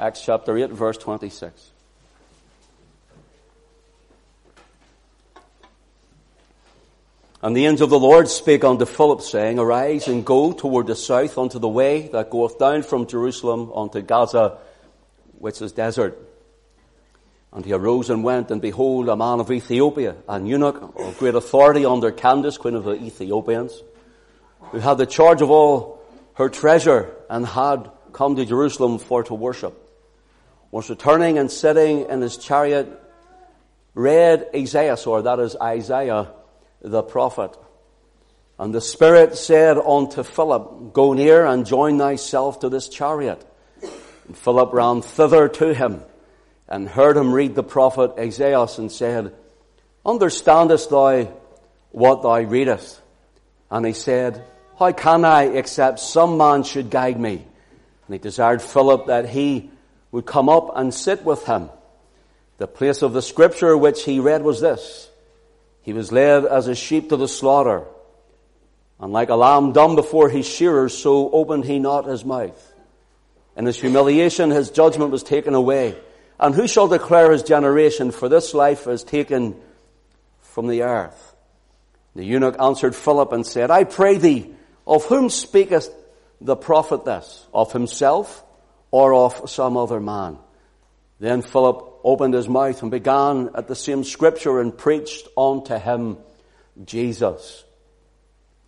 Acts chapter 8, verse 26. And the angel of the Lord spake unto Philip, saying, Arise and go toward the south unto the way that goeth down from Jerusalem unto Gaza, which is desert. And he arose and went, and behold, a man of Ethiopia, an eunuch of great authority under Candace, queen of the Ethiopians, who had the charge of all her treasure, and had come to Jerusalem for to worship, was returning and sitting in his chariot, read Esaias, or that is Isaiah, the prophet. And the Spirit said unto Philip, Go near and join thyself to this chariot. And Philip ran thither to him and heard him read the prophet Isaiah and said, Understandest thou what thou readest? And he said, How can I except some man should guide me? And he desired Philip that he would come up and sit with him. The place of the scripture which he read was this. He was led as a sheep to the slaughter, and like a lamb dumb before his shearers, so opened he not his mouth. In his humiliation, his judgment was taken away. And who shall declare his generation? For this life is taken from the earth. The eunuch answered Philip and said, I pray thee, of whom speaketh the prophet this? Of himself or of some other man? Then Philip opened his mouth and began at the same scripture and preached unto him Jesus.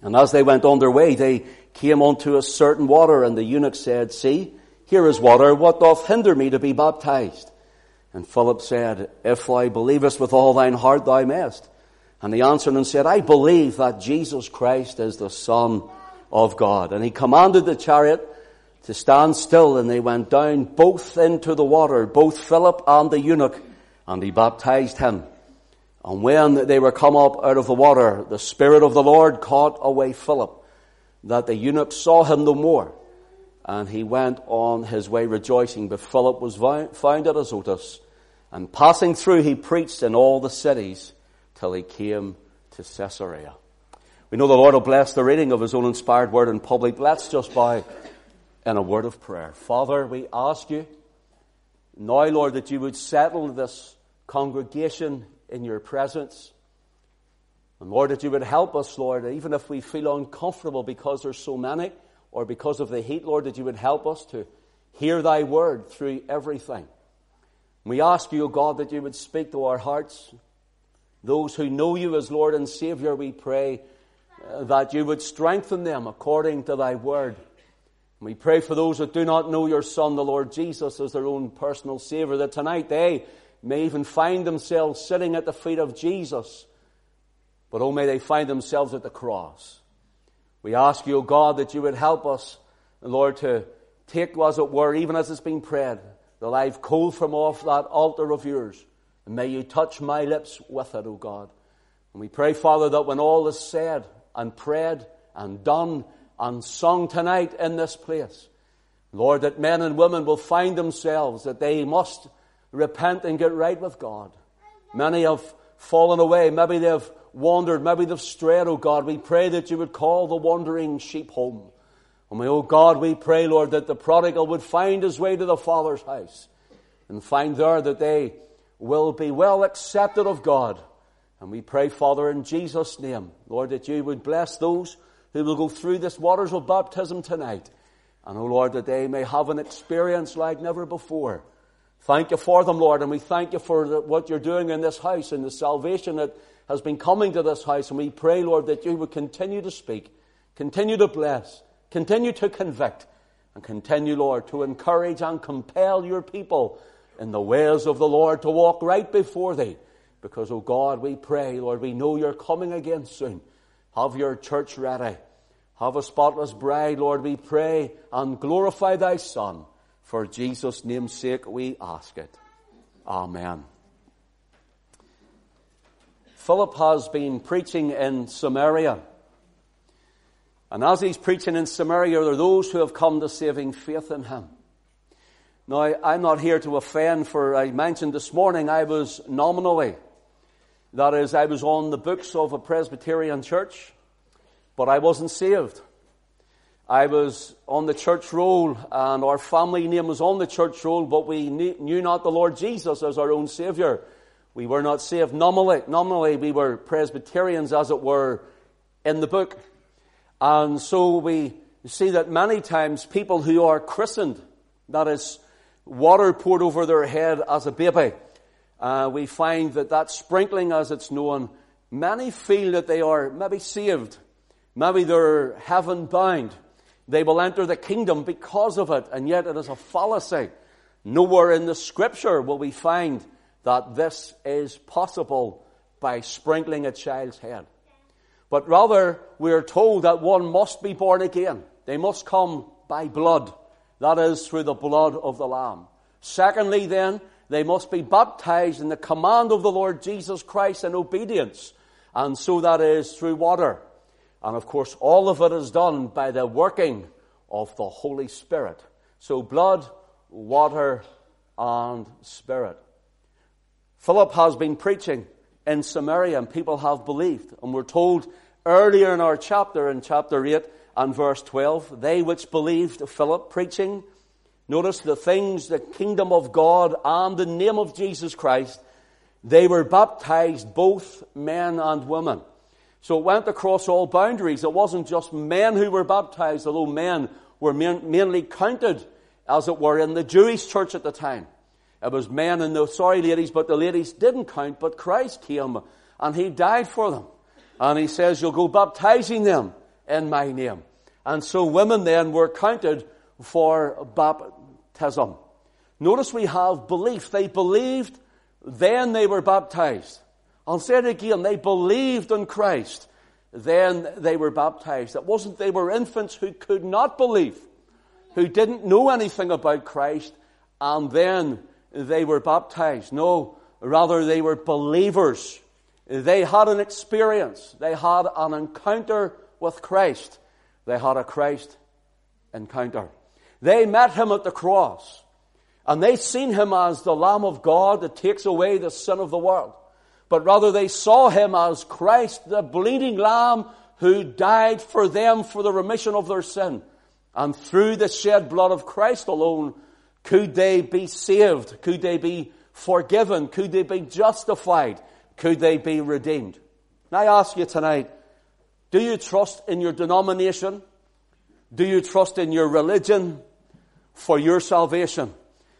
And as they went on their way, they came unto a certain water, and the eunuch said, See, here is water, what doth hinder me to be baptized? And Philip said, If thou believest with all thine heart, thou mayest. And he answered and said, I believe that Jesus Christ is the Son of God. And he commanded the chariot to stand still, and they went down both into the water, both Philip and the eunuch, and he baptized him. And when they were come up out of the water, the Spirit of the Lord caught away Philip, that the eunuch saw him no more. And he went on his way rejoicing. But Philip was found at Azotus, and passing through, he preached in all the cities till he came to Caesarea. We know the Lord will bless the reading of his own inspired word in public. Let's just bow in a word of prayer. Father, we ask you now, Lord, that you would settle this congregation in your presence. And Lord, that you would help us, Lord, even if we feel uncomfortable because there's so many or because of the heat, Lord, that you would help us to hear thy word through everything. We ask you, O God, that you would speak to our hearts. Those who know you as Lord and Savior, we pray uh, that you would strengthen them according to thy word. We pray for those that do not know your Son, the Lord Jesus, as their own personal Savior, that tonight they may even find themselves sitting at the feet of Jesus. But oh, may they find themselves at the cross. We ask you, O God, that you would help us, Lord, to take, as it were, even as it's been prayed, the live coal from off that altar of yours. And may you touch my lips with it, O God. And we pray, Father, that when all is said and prayed and done and sung tonight in this place. Lord, that men and women will find themselves that they must repent and get right with God. Many have fallen away. Maybe they've wandered. Maybe they've strayed, oh God. We pray that you would call the wandering sheep home. And we, oh God, we pray, Lord, that the prodigal would find his way to the Father's house and find there that they will be well accepted of God. And we pray, Father, in Jesus' name, Lord, that you would bless those who will go through this waters of baptism tonight. And, oh Lord, that they may have an experience like never before. Thank you for them, Lord, and we thank you for what you're doing in this house and the salvation that has been coming to this house. And we pray, Lord, that you would continue to speak, continue to bless, continue to convict, and continue, Lord, to encourage and compel your people in the ways of the Lord to walk right before thee. Because, oh God, we pray, Lord, we know you're coming again soon. Have your church ready. Have a spotless bride, Lord, we pray, and glorify thy Son. For Jesus' name's sake we ask it. Amen. Philip has been preaching in Samaria. And as he's preaching in Samaria, there are those who have come to saving faith in him. Now, I'm not here to offend, for I mentioned this morning I was nominally that is, I was on the books of a Presbyterian church, but I wasn't saved. I was on the church roll and our family name was on the church roll, but we knew not the Lord Jesus as our own Savior. We were not saved nominally. Nominally, we were Presbyterians, as it were, in the book. And so we see that many times people who are christened, that is, water poured over their head as a baby, uh, we find that that sprinkling, as it's known, many feel that they are maybe saved. Maybe they're heaven bound. They will enter the kingdom because of it, and yet it is a fallacy. Nowhere in the scripture will we find that this is possible by sprinkling a child's head. But rather, we are told that one must be born again. They must come by blood. That is, through the blood of the Lamb. Secondly, then, they must be baptized in the command of the Lord Jesus Christ in obedience. And so that is through water. And of course, all of it is done by the working of the Holy Spirit. So blood, water, and spirit. Philip has been preaching in Samaria and people have believed. And we're told earlier in our chapter, in chapter 8 and verse 12, they which believed Philip preaching, notice the things, the kingdom of God and the name of Jesus Christ, they were baptized, both men and women. So it went across all boundaries. It wasn't just men who were baptized, although men were mainly counted, as it were, in the Jewish church at the time. It was men and the, sorry ladies, but the ladies didn't count, but Christ came and He died for them. And He says, you'll go baptizing them in my name. And so women then were counted for baptism. Notice we have belief. They believed, then they were baptized. I'll say it again. They believed in Christ, then they were baptized. It wasn't they were infants who could not believe, who didn't know anything about Christ, and then they were baptized. No, rather they were believers. They had an experience. They had an encounter with Christ. They had a Christ encounter. They met him at the cross. And they seen him as the Lamb of God that takes away the sin of the world. But rather they saw him as Christ, the bleeding Lamb who died for them for the remission of their sin. And through the shed blood of Christ alone, could they be saved? Could they be forgiven? Could they be justified? Could they be redeemed? And I ask you tonight, do you trust in your denomination? Do you trust in your religion for your salvation?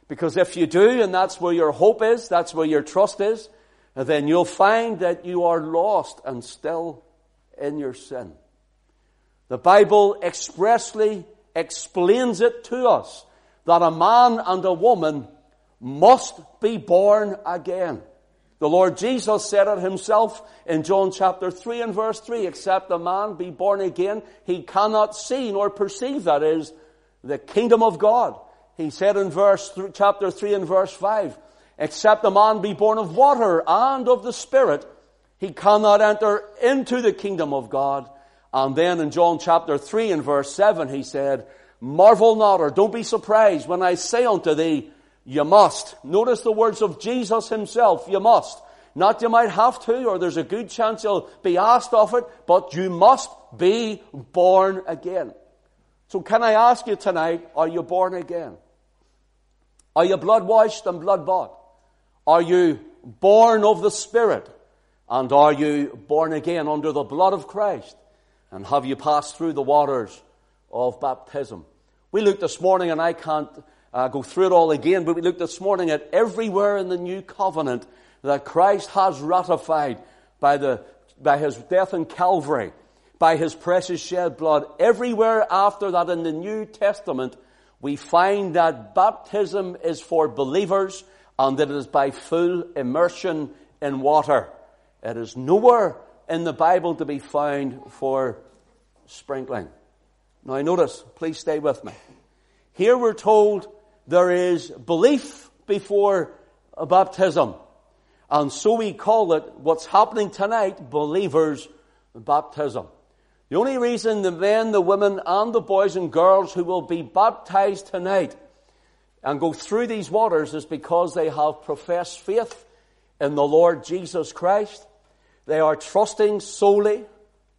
Because if you do, and that's where your hope is, that's where your trust is, then you'll find that you are lost and still in your sin. The Bible expressly explains it to us that a man and a woman must be born again. The Lord Jesus said it himself in John chapter 3 and verse 3, except a man be born again, he cannot see nor perceive, that is, the kingdom of God. He said in verse, chapter 3 and verse 5, except a man be born of water and of the Spirit, he cannot enter into the kingdom of God. And then in John chapter 3 and verse 7, he said, Marvel not or don't be surprised when I say unto thee, you must. Notice the words of Jesus himself, you must. Not you might have to, or there's a good chance you'll be asked of it, but you must be born again. So can I ask you tonight, are you born again? Are you blood washed and blood bought? Are you born of the Spirit? And are you born again under the blood of Christ? And have you passed through the waters of baptism? We looked this morning, and I can't uh, go through it all again, but we looked this morning at everywhere in the new covenant that Christ has ratified by, the, by his death in Calvary, by his precious shed blood. Everywhere after that in the New Testament, we find that baptism is for believers and that it is by full immersion in water. It is nowhere in the Bible to be found for sprinkling. Now notice, please stay with me. Here we're told there is belief before baptism. And so we call it what's happening tonight, believers baptism. The only reason the men, the women, and the boys and girls who will be baptized tonight and go through these waters is because they have professed faith in the Lord Jesus Christ. They are trusting solely,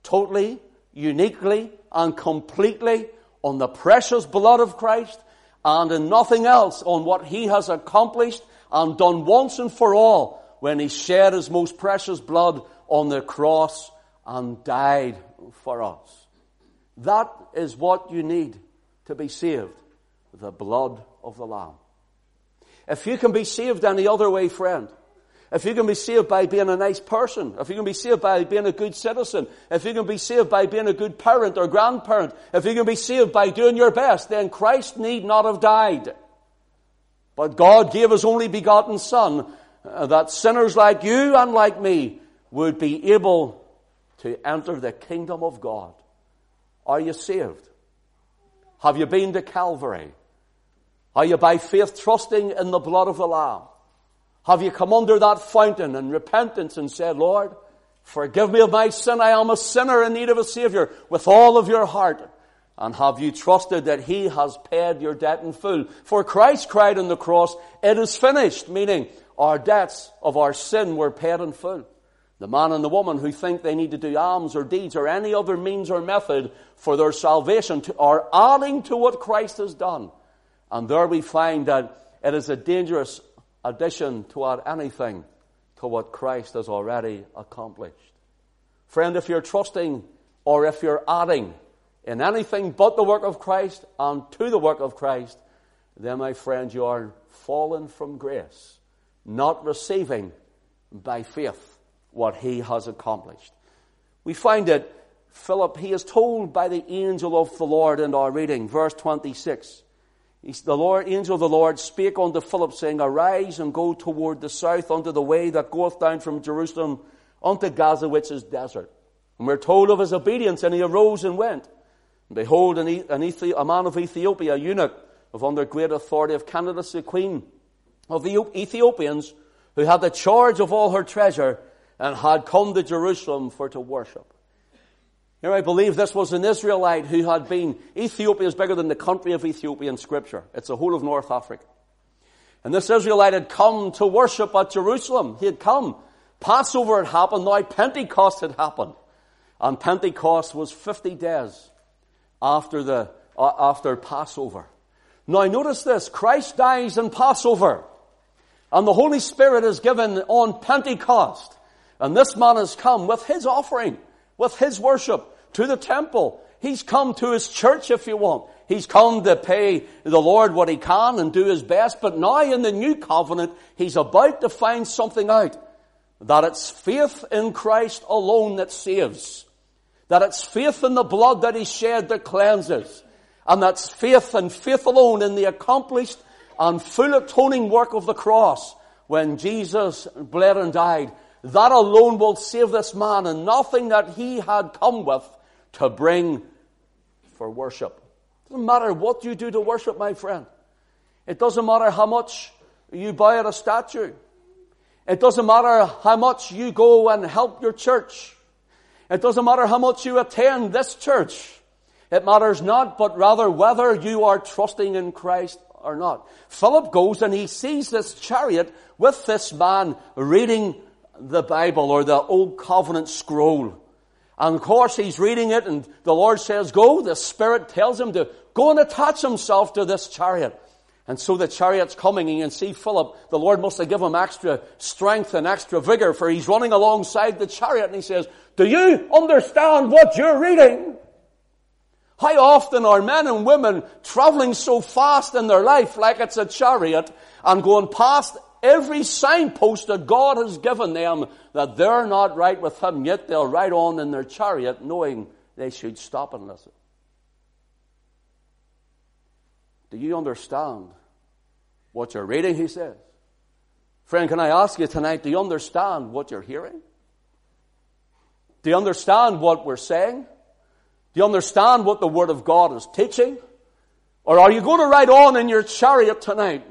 totally, uniquely, and completely on the precious blood of Christ and in nothing else on what he has accomplished and done once and for all when he shed his most precious blood on the cross and died for us. That is what you need to be saved. The blood of the Lamb. If you can be saved any other way, friend, if you can be saved by being a nice person, if you can be saved by being a good citizen, if you can be saved by being a good parent or grandparent, if you can be saved by doing your best, then Christ need not have died. But God gave His only begotten Son uh, that sinners like you and like me would be able to enter the kingdom of God. Are you saved? Have you been to Calvary? Are you by faith trusting in the blood of the Lamb? Have you come under that fountain in repentance and said, Lord, forgive me of my sin. I am a sinner in need of a Savior with all of your heart. And have you trusted that He has paid your debt in full? For Christ cried on the cross, it is finished, meaning our debts of our sin were paid in full. The man and the woman who think they need to do alms or deeds or any other means or method for their salvation to, are adding to what Christ has done. And there we find that it is a dangerous addition to add anything to what Christ has already accomplished. Friend, if you're trusting or if you're adding in anything but the work of Christ and to the work of Christ, then, my friend, you are fallen from grace, not receiving by faith what he has accomplished. We find that Philip, he is told by the angel of the Lord in our reading, verse 26. The Lord, angel of the Lord spake unto Philip, saying, Arise and go toward the south unto the way that goeth down from Jerusalem unto Gaza, which is desert. And we're told of his obedience, and he arose and went. And behold, an, an Ethi- a man of Ethiopia, a eunuch of under great authority of Candace, the queen of the Ethiopians, who had the charge of all her treasure, and had come to Jerusalem for to worship. Here I believe this was an Israelite who had been, Ethiopia is bigger than the country of Ethiopia in scripture. It's the whole of North Africa. And this Israelite had come to worship at Jerusalem. He had come. Passover had happened, now Pentecost had happened. And Pentecost was 50 days after the, uh, after Passover. Now notice this, Christ dies in Passover. And the Holy Spirit is given on Pentecost. And this man has come with his offering, with his worship to the temple. He's come to his church if you want. He's come to pay the Lord what he can and do his best, but now in the new covenant, he's about to find something out. That it's faith in Christ alone that saves. That it's faith in the blood that he shed that cleanses. And that's faith and faith alone in the accomplished and full atoning work of the cross when Jesus bled and died. That alone will save this man and nothing that he had come with to bring for worship. It doesn't matter what you do to worship, my friend. It doesn't matter how much you buy at a statue. It doesn't matter how much you go and help your church. It doesn't matter how much you attend this church. It matters not, but rather whether you are trusting in Christ or not. Philip goes and he sees this chariot with this man reading the Bible or the Old Covenant scroll. And of course, he's reading it, and the Lord says, Go. The Spirit tells him to go and attach himself to this chariot. And so the chariot's coming, and you can see Philip, the Lord must have given him extra strength and extra vigor, for he's running alongside the chariot, and he says, Do you understand what you're reading? How often are men and women traveling so fast in their life like it's a chariot and going past every signpost that God has given them that they're not right with Him, yet they'll ride on in their chariot knowing they should stop and listen. Do you understand what you're reading? He says. Friend, can I ask you tonight, do you understand what you're hearing? Do you understand what we're saying? Do you understand what the Word of God is teaching? Or are you going to ride on in your chariot tonight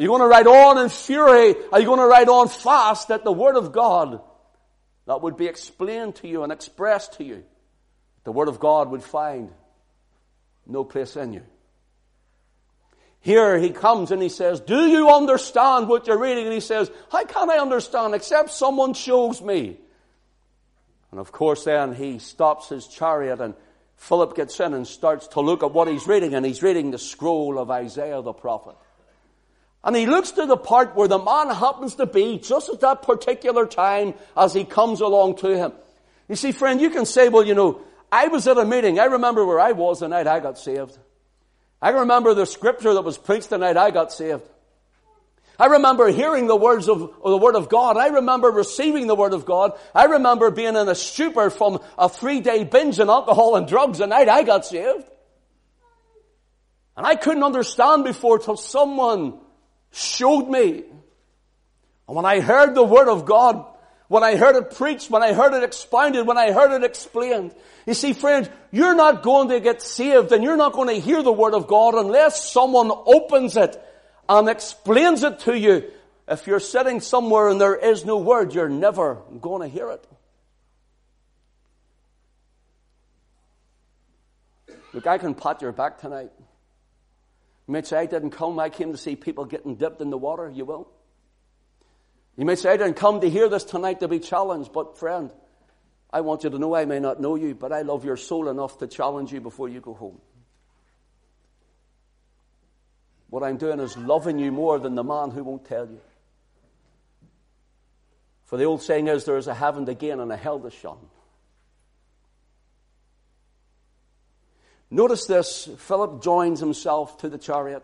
are you going to ride on in fury? Are you going to ride on fast that the Word of God that would be explained to you and expressed to you, the Word of God would find no place in you? Here he comes and he says, Do you understand what you're reading? And he says, How can I understand except someone shows me? And of course, then he stops his chariot and Philip gets in and starts to look at what he's reading, and he's reading the scroll of Isaiah the prophet. And he looks to the part where the man happens to be just at that particular time as he comes along to him. You see, friend, you can say, well, you know, I was at a meeting. I remember where I was the night I got saved. I remember the scripture that was preached the night I got saved. I remember hearing the words of, the Word of God. I remember receiving the Word of God. I remember being in a stupor from a three day binge on alcohol and drugs the night I got saved. And I couldn't understand before till someone showed me. And when I heard the Word of God, when I heard it preached, when I heard it expounded, when I heard it explained. You see, friends, you're not going to get saved and you're not going to hear the Word of God unless someone opens it and explains it to you, if you're sitting somewhere and there is no word, you're never going to hear it. Look, I can pat your back tonight. You might say, I didn't come, I came to see people getting dipped in the water. You will. You may say, I didn't come to hear this tonight to be challenged, but friend, I want you to know I may not know you, but I love your soul enough to challenge you before you go home. What I'm doing is loving you more than the man who won't tell you. For the old saying is there is a heaven to gain and a hell to shun. Notice this Philip joins himself to the chariot.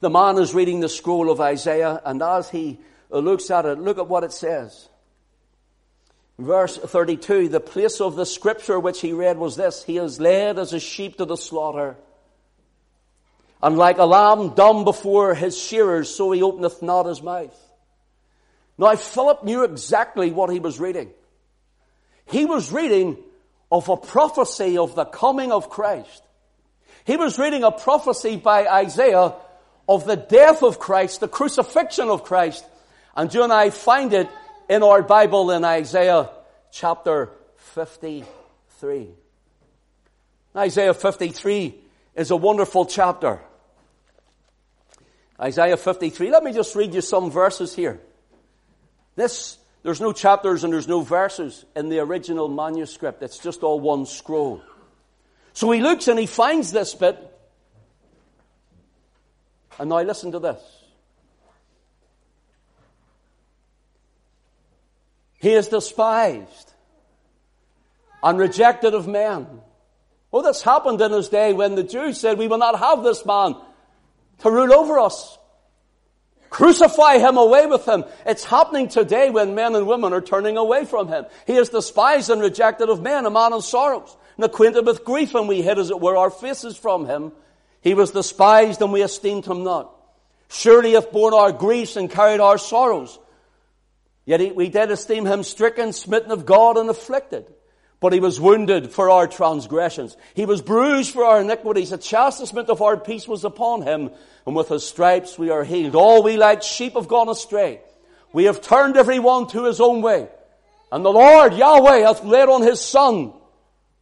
The man is reading the scroll of Isaiah, and as he uh, looks at it, look at what it says. Verse 32 The place of the scripture which he read was this He is led as a sheep to the slaughter and like a lamb dumb before his shearers, so he openeth not his mouth. Now Philip knew exactly what he was reading. He was reading of a prophecy of the coming of Christ. He was reading a prophecy by Isaiah of the death of Christ, the crucifixion of Christ. And you and I find it in our Bible in Isaiah chapter 53. Isaiah 53 is a wonderful chapter. Isaiah 53. Let me just read you some verses here. This, there's no chapters and there's no verses in the original manuscript. It's just all one scroll. So he looks and he finds this bit. And now listen to this. He is despised and rejected of men. Oh, this happened in his day when the Jews said, we will not have this man to rule over us. Crucify him away with him. It's happening today when men and women are turning away from him. He is despised and rejected of men, a man of sorrows, and acquainted with grief, and we hid as it were our faces from him. He was despised and we esteemed him not. Surely he hath borne our griefs and carried our sorrows. Yet we did esteem him stricken, smitten of God, and afflicted. But he was wounded for our transgressions. He was bruised for our iniquities. The chastisement of our peace was upon him. And with his stripes we are healed. All we like sheep have gone astray. We have turned every one to his own way. And the Lord, Yahweh, hath laid on his son,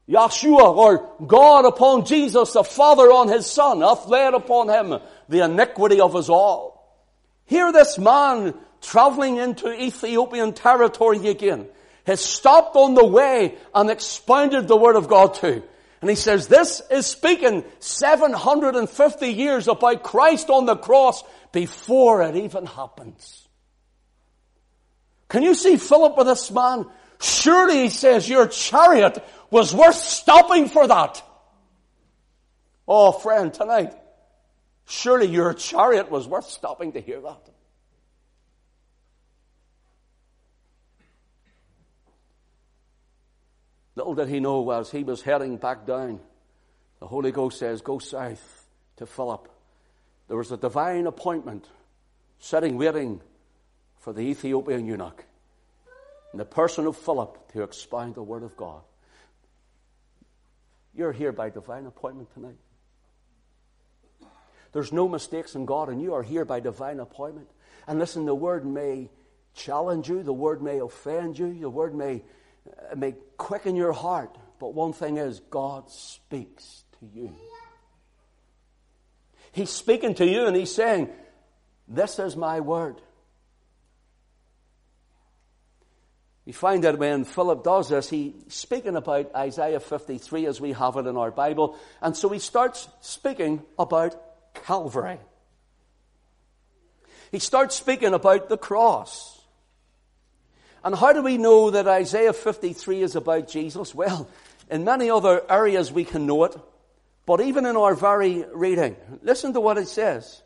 Yahshua, or God upon Jesus, the Father on his son, hath laid upon him the iniquity of us all. Hear this man traveling into Ethiopian territory again has stopped on the way and expounded the Word of God to. And he says, this is speaking 750 years about Christ on the cross before it even happens. Can you see Philip with this man? Surely, he says, your chariot was worth stopping for that. Oh, friend, tonight, surely your chariot was worth stopping to hear that. Little did he know as he was heading back down, the Holy Ghost says, Go south to Philip. There was a divine appointment sitting waiting for the Ethiopian eunuch in the person of Philip to expound the Word of God. You're here by divine appointment tonight. There's no mistakes in God, and you are here by divine appointment. And listen, the Word may challenge you, the Word may offend you, the Word may it may quicken your heart, but one thing is, God speaks to you. He's speaking to you and He's saying, This is my word. We find that when Philip does this, he's speaking about Isaiah 53 as we have it in our Bible. And so he starts speaking about Calvary. He starts speaking about the cross. And how do we know that Isaiah 53 is about Jesus? Well, in many other areas we can know it, but even in our very reading, listen to what it says.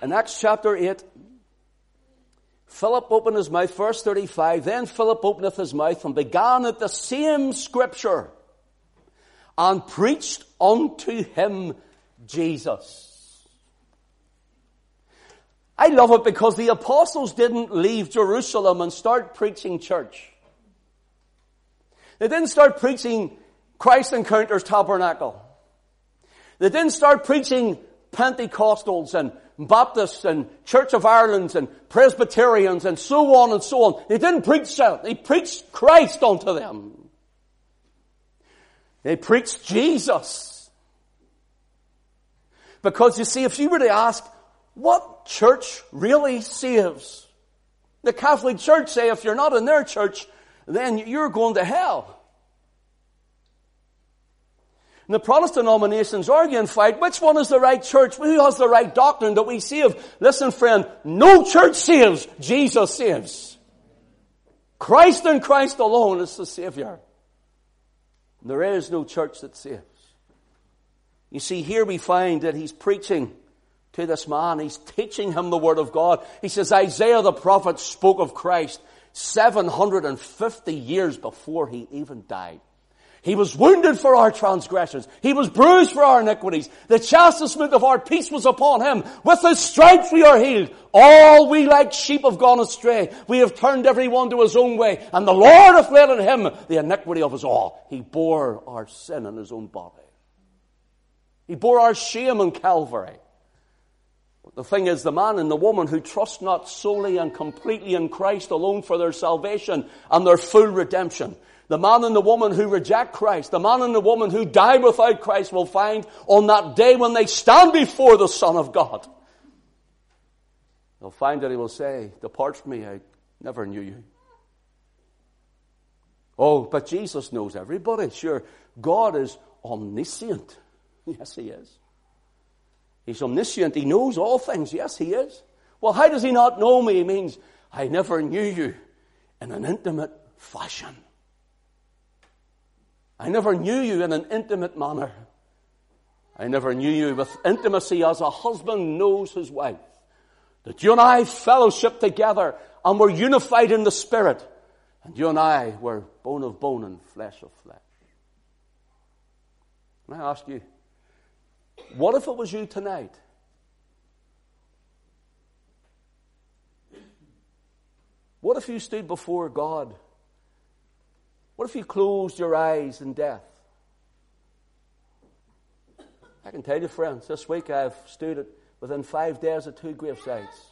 In Acts chapter 8, Philip opened his mouth, verse 35, then Philip openeth his mouth and began at the same scripture and preached unto him Jesus. I love it because the apostles didn't leave Jerusalem and start preaching church. They didn't start preaching Christ Encounters Tabernacle. They didn't start preaching Pentecostals and Baptists and Church of Ireland and Presbyterians and so on and so on. They didn't preach that. They preached Christ unto them. They preached Jesus. Because you see, if you were to ask, what church really saves? The Catholic Church say if you're not in their church, then you're going to hell. And the Protestant denominations argue and fight, which one is the right church? Who has the right doctrine that we save? Listen friend, no church saves, Jesus saves. Christ and Christ alone is the Savior. There is no church that saves. You see, here we find that he's preaching to this man. He's teaching him the Word of God. He says Isaiah the prophet spoke of Christ 750 years before he even died. He was wounded for our transgressions. He was bruised for our iniquities. The chastisement of our peace was upon him. With his stripes we are healed. All we like sheep have gone astray. We have turned every one to his own way. And the Lord hath laid on him the iniquity of us all. He bore our sin in his own body. He bore our shame in Calvary. The thing is, the man and the woman who trust not solely and completely in Christ alone for their salvation and their full redemption, the man and the woman who reject Christ, the man and the woman who die without Christ will find on that day when they stand before the Son of God, they'll find that he will say, Depart from me, I never knew you. Oh, but Jesus knows everybody. Sure, God is omniscient. Yes, he is. He's omniscient. He knows all things. Yes, he is. Well, how does he not know me? He means, I never knew you in an intimate fashion. I never knew you in an intimate manner. I never knew you with intimacy as a husband knows his wife. That you and I fellowship together and were unified in the Spirit. And you and I were bone of bone and flesh of flesh. Can I ask you, what if it was you tonight? What if you stood before God? What if you closed your eyes in death? I can tell you, friends, this week I've stood within five days at two gravesites.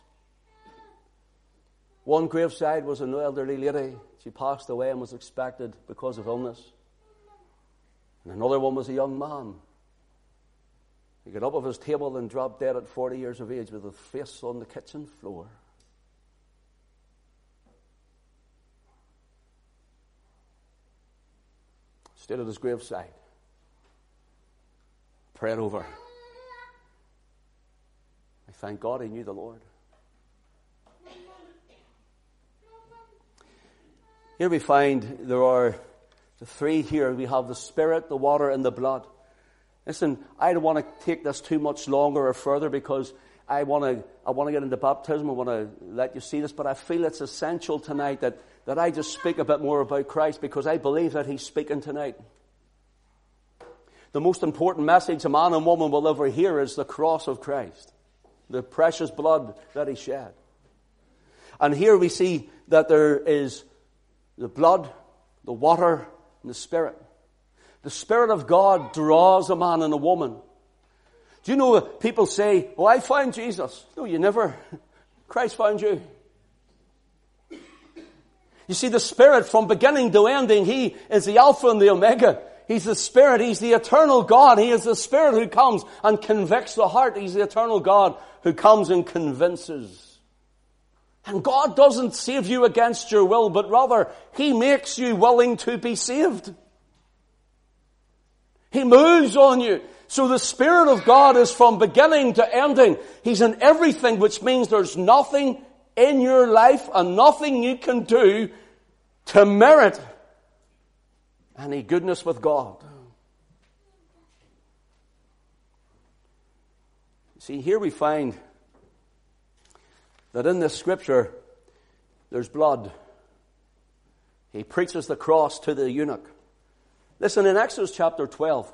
One graveside was an elderly lady. She passed away and was expected because of illness. And another one was a young man he got up off his table and dropped dead at 40 years of age with his face on the kitchen floor. Stood at his graveside, prayed over. I thank God he knew the Lord. Here we find there are the three here. We have the Spirit, the water, and the blood. Listen, I don't want to take this too much longer or further because I want to, I want to get into baptism. I want to let you see this, but I feel it's essential tonight that, that I just speak a bit more about Christ because I believe that He's speaking tonight. The most important message a man and woman will ever hear is the cross of Christ, the precious blood that He shed. And here we see that there is the blood, the water, and the Spirit. The Spirit of God draws a man and a woman. Do you know people say, Oh, I found Jesus? No, you never. Christ found you. You see, the Spirit from beginning to ending, He is the Alpha and the Omega. He's the Spirit. He's the eternal God. He is the Spirit who comes and convicts the heart. He's the eternal God who comes and convinces And God doesn't save you against your will, but rather He makes you willing to be saved. He moves on you. So the Spirit of God is from beginning to ending. He's in everything, which means there's nothing in your life and nothing you can do to merit any goodness with God. See, here we find that in this scripture, there's blood. He preaches the cross to the eunuch. Listen, in Exodus chapter 12,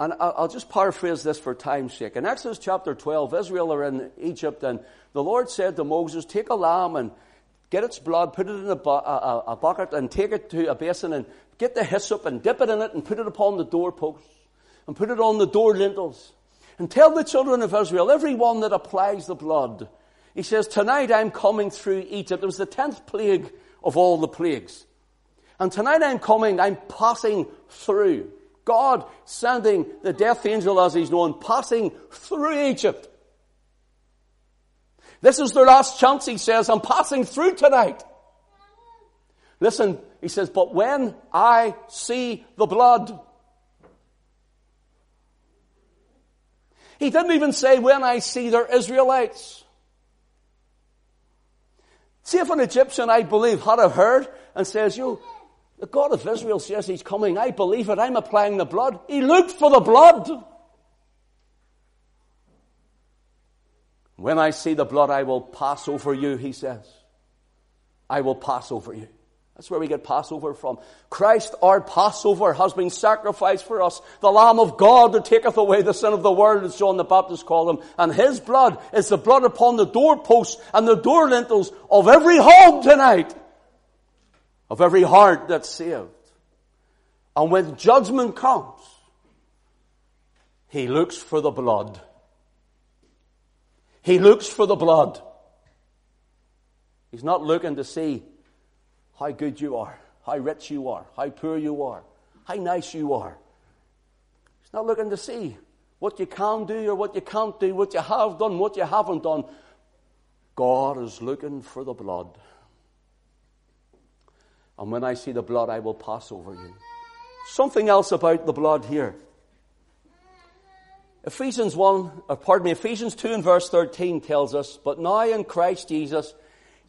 and I'll just paraphrase this for time's sake. In Exodus chapter 12, Israel are in Egypt, and the Lord said to Moses, Take a lamb and get its blood, put it in a, bu- a, a, bucket, and take it to a basin, and get the hyssop and dip it in it, and put it upon the doorposts, and put it on the door lintels. And tell the children of Israel, everyone that applies the blood, he says, Tonight I'm coming through Egypt. It was the tenth plague of all the plagues. And tonight I'm coming, I'm passing through. God sending the death angel, as he's known, passing through Egypt. This is their last chance, he says. I'm passing through tonight. Listen, he says, but when I see the blood, He didn't even say, when I see their Israelites. See if an Egyptian, I believe, had a heard and says, you, the God of Israel says he's coming. I believe it. I'm applying the blood. He looked for the blood. When I see the blood, I will pass over you, he says. I will pass over you. That's where we get Passover from. Christ, our Passover, has been sacrificed for us. The Lamb of God that taketh away the sin of the world, as John the Baptist called him. And his blood is the blood upon the doorposts and the door lintels of every home tonight. Of every heart that's saved. And when judgment comes, he looks for the blood. He looks for the blood. He's not looking to see how good you are, how rich you are, how poor you are, how nice you are. He's not looking to see what you can do or what you can't do, what you have done, what you haven't done. God is looking for the blood. And when I see the blood, I will pass over you. Something else about the blood here. Ephesians 1, or pardon me, Ephesians 2 and verse 13 tells us, But now in Christ Jesus,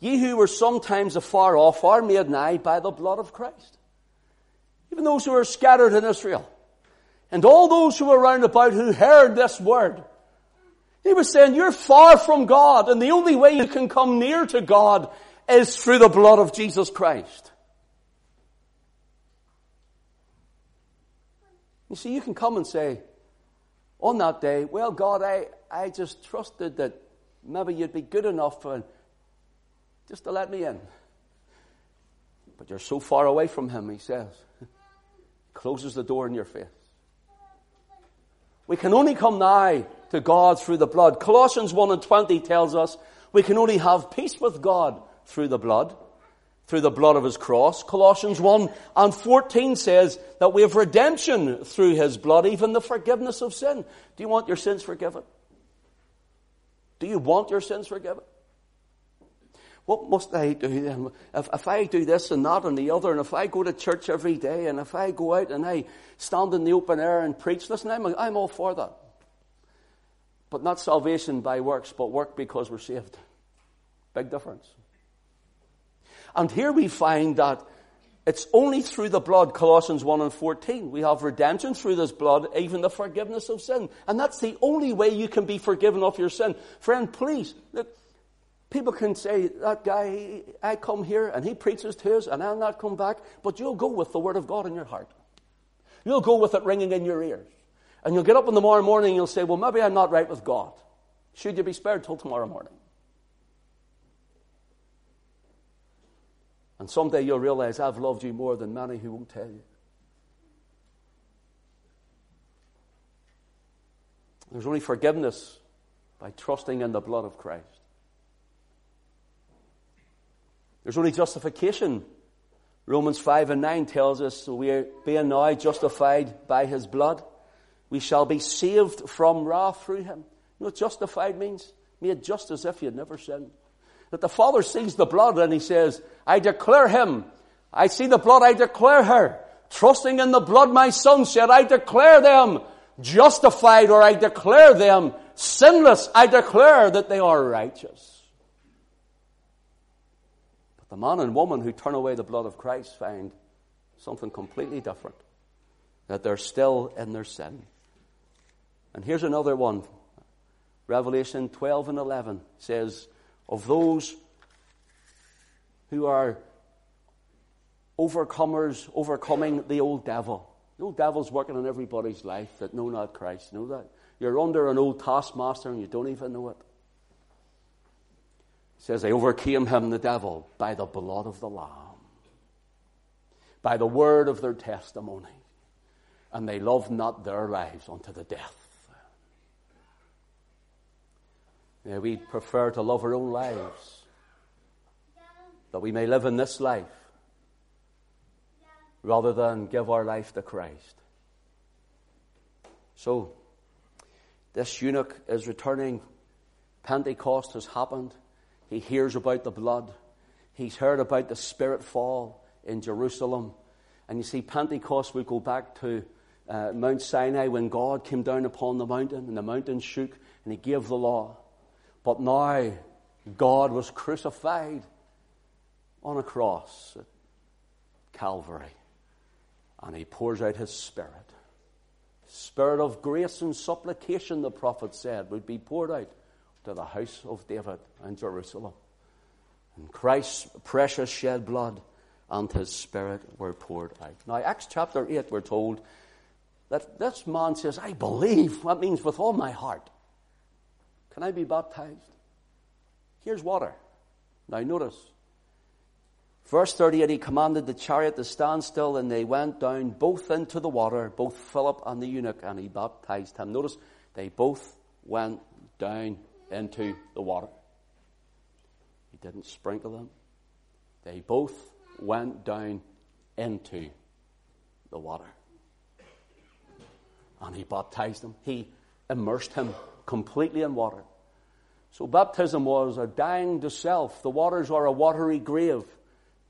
Ye who were sometimes afar off are made nigh by the blood of Christ. Even those who are scattered in Israel. And all those who were round about who heard this word. He was saying, you're far from God, and the only way you can come near to God is through the blood of Jesus Christ. You see, you can come and say, on that day, well, God, I, I just trusted that maybe you'd be good enough and just to let me in. But you're so far away from him, he says. Closes the door in your face. We can only come nigh to God through the blood. Colossians 1 and 20 tells us we can only have peace with God through the blood, through the blood of his cross. Colossians 1 and 14 says that we have redemption through his blood, even the forgiveness of sin. Do you want your sins forgiven? Do you want your sins forgiven? What must I do then? If, if I do this and that and the other, and if I go to church every day, and if I go out and I stand in the open air and preach, listen, I'm, I'm all for that. But not salvation by works, but work because we're saved. Big difference. And here we find that it's only through the blood, Colossians 1 and 14. We have redemption through this blood, even the forgiveness of sin. And that's the only way you can be forgiven of your sin. Friend, please, look, People can say, that guy, I come here and he preaches to us and I'll not come back, but you'll go with the Word of God in your heart. You'll go with it ringing in your ears. And you'll get up in the morning morning and you'll say, well, maybe I'm not right with God. Should you be spared till tomorrow morning? And someday you'll realize I've loved you more than many who won't tell you. There's only forgiveness by trusting in the blood of Christ. There's only justification. Romans 5 and 9 tells us, so we are being now justified by his blood. We shall be saved from wrath through him. You know what justified means? Made just as if you'd never sinned. That the Father sees the blood and he says, I declare him. I see the blood, I declare her. Trusting in the blood, my son said, I declare them justified or I declare them sinless. I declare that they are righteous. But the man and woman who turn away the blood of Christ find something completely different. That they're still in their sin. And here's another one. Revelation 12 and 11 says, of those who are overcomers, overcoming the old devil. The old devil's working in everybody's life that know not Christ. Know that? You're under an old taskmaster and you don't even know it. It says, they overcame him, the devil, by the blood of the Lamb, by the word of their testimony, and they loved not their lives unto the death. Yeah, we prefer to love our own lives, that we may live in this life rather than give our life to Christ. So, this eunuch is returning. Pentecost has happened. He hears about the blood. He's heard about the Spirit fall in Jerusalem. And you see, Pentecost, we go back to uh, Mount Sinai when God came down upon the mountain and the mountain shook and He gave the law. But now God was crucified on a cross at Calvary. And he pours out his spirit. Spirit of grace and supplication, the prophet said, would be poured out to the house of David and Jerusalem. And Christ's precious shed blood and his spirit were poured out. Now, Acts chapter 8, we're told that this man says, I believe. That means with all my heart. Can I be baptized? Here's water. Now notice. Verse 38, he commanded the chariot to stand still and they went down both into the water, both Philip and the eunuch, and he baptized him. Notice, they both went down into the water. He didn't sprinkle them. They both went down into the water. And he baptized them. He immersed him completely in water. So baptism was a dying to self. The waters are a watery grave,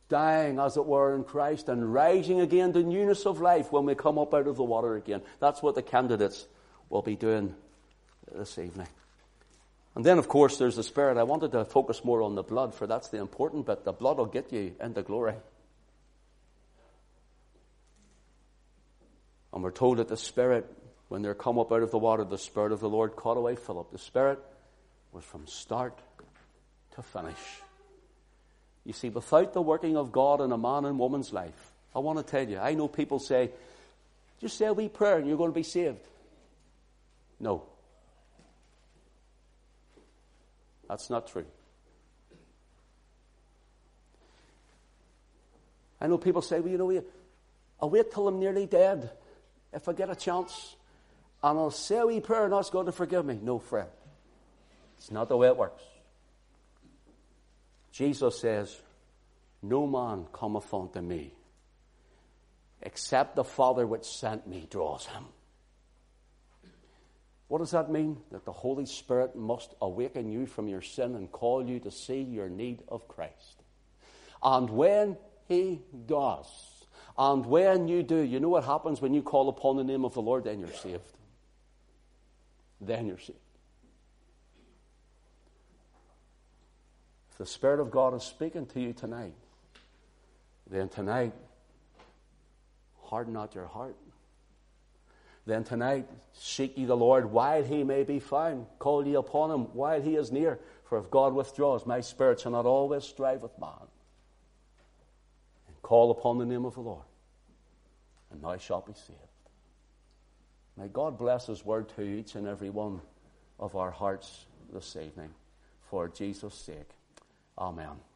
dying as it were in Christ and rising again to newness of life when we come up out of the water again. That's what the candidates will be doing this evening. And then, of course, there's the Spirit. I wanted to focus more on the blood, for that's the important bit. The blood will get you into glory. And we're told that the Spirit when they're come up out of the water, the Spirit of the Lord caught away Philip. The Spirit was from start to finish. You see, without the working of God in a man and woman's life, I want to tell you, I know people say, just say a wee prayer and you're going to be saved. No. That's not true. I know people say, well, you know, I'll wait till I'm nearly dead if I get a chance and I'll say a wee prayer and ask God to forgive me. No, friend. It's not the way it works. Jesus says, No man cometh unto me, except the Father which sent me draws him. What does that mean? That the Holy Spirit must awaken you from your sin and call you to see your need of Christ. And when He does, and when you do, you know what happens when you call upon the name of the Lord? Then you're saved then you're saved. If the Spirit of God is speaking to you tonight, then tonight, harden not your heart. Then tonight, seek ye the Lord while he may be found. Call ye upon him while he is near. For if God withdraws, my spirit shall not always strive with man. And call upon the name of the Lord, and thou shalt be saved. May God bless His word to each and every one of our hearts this evening for Jesus' sake. Amen.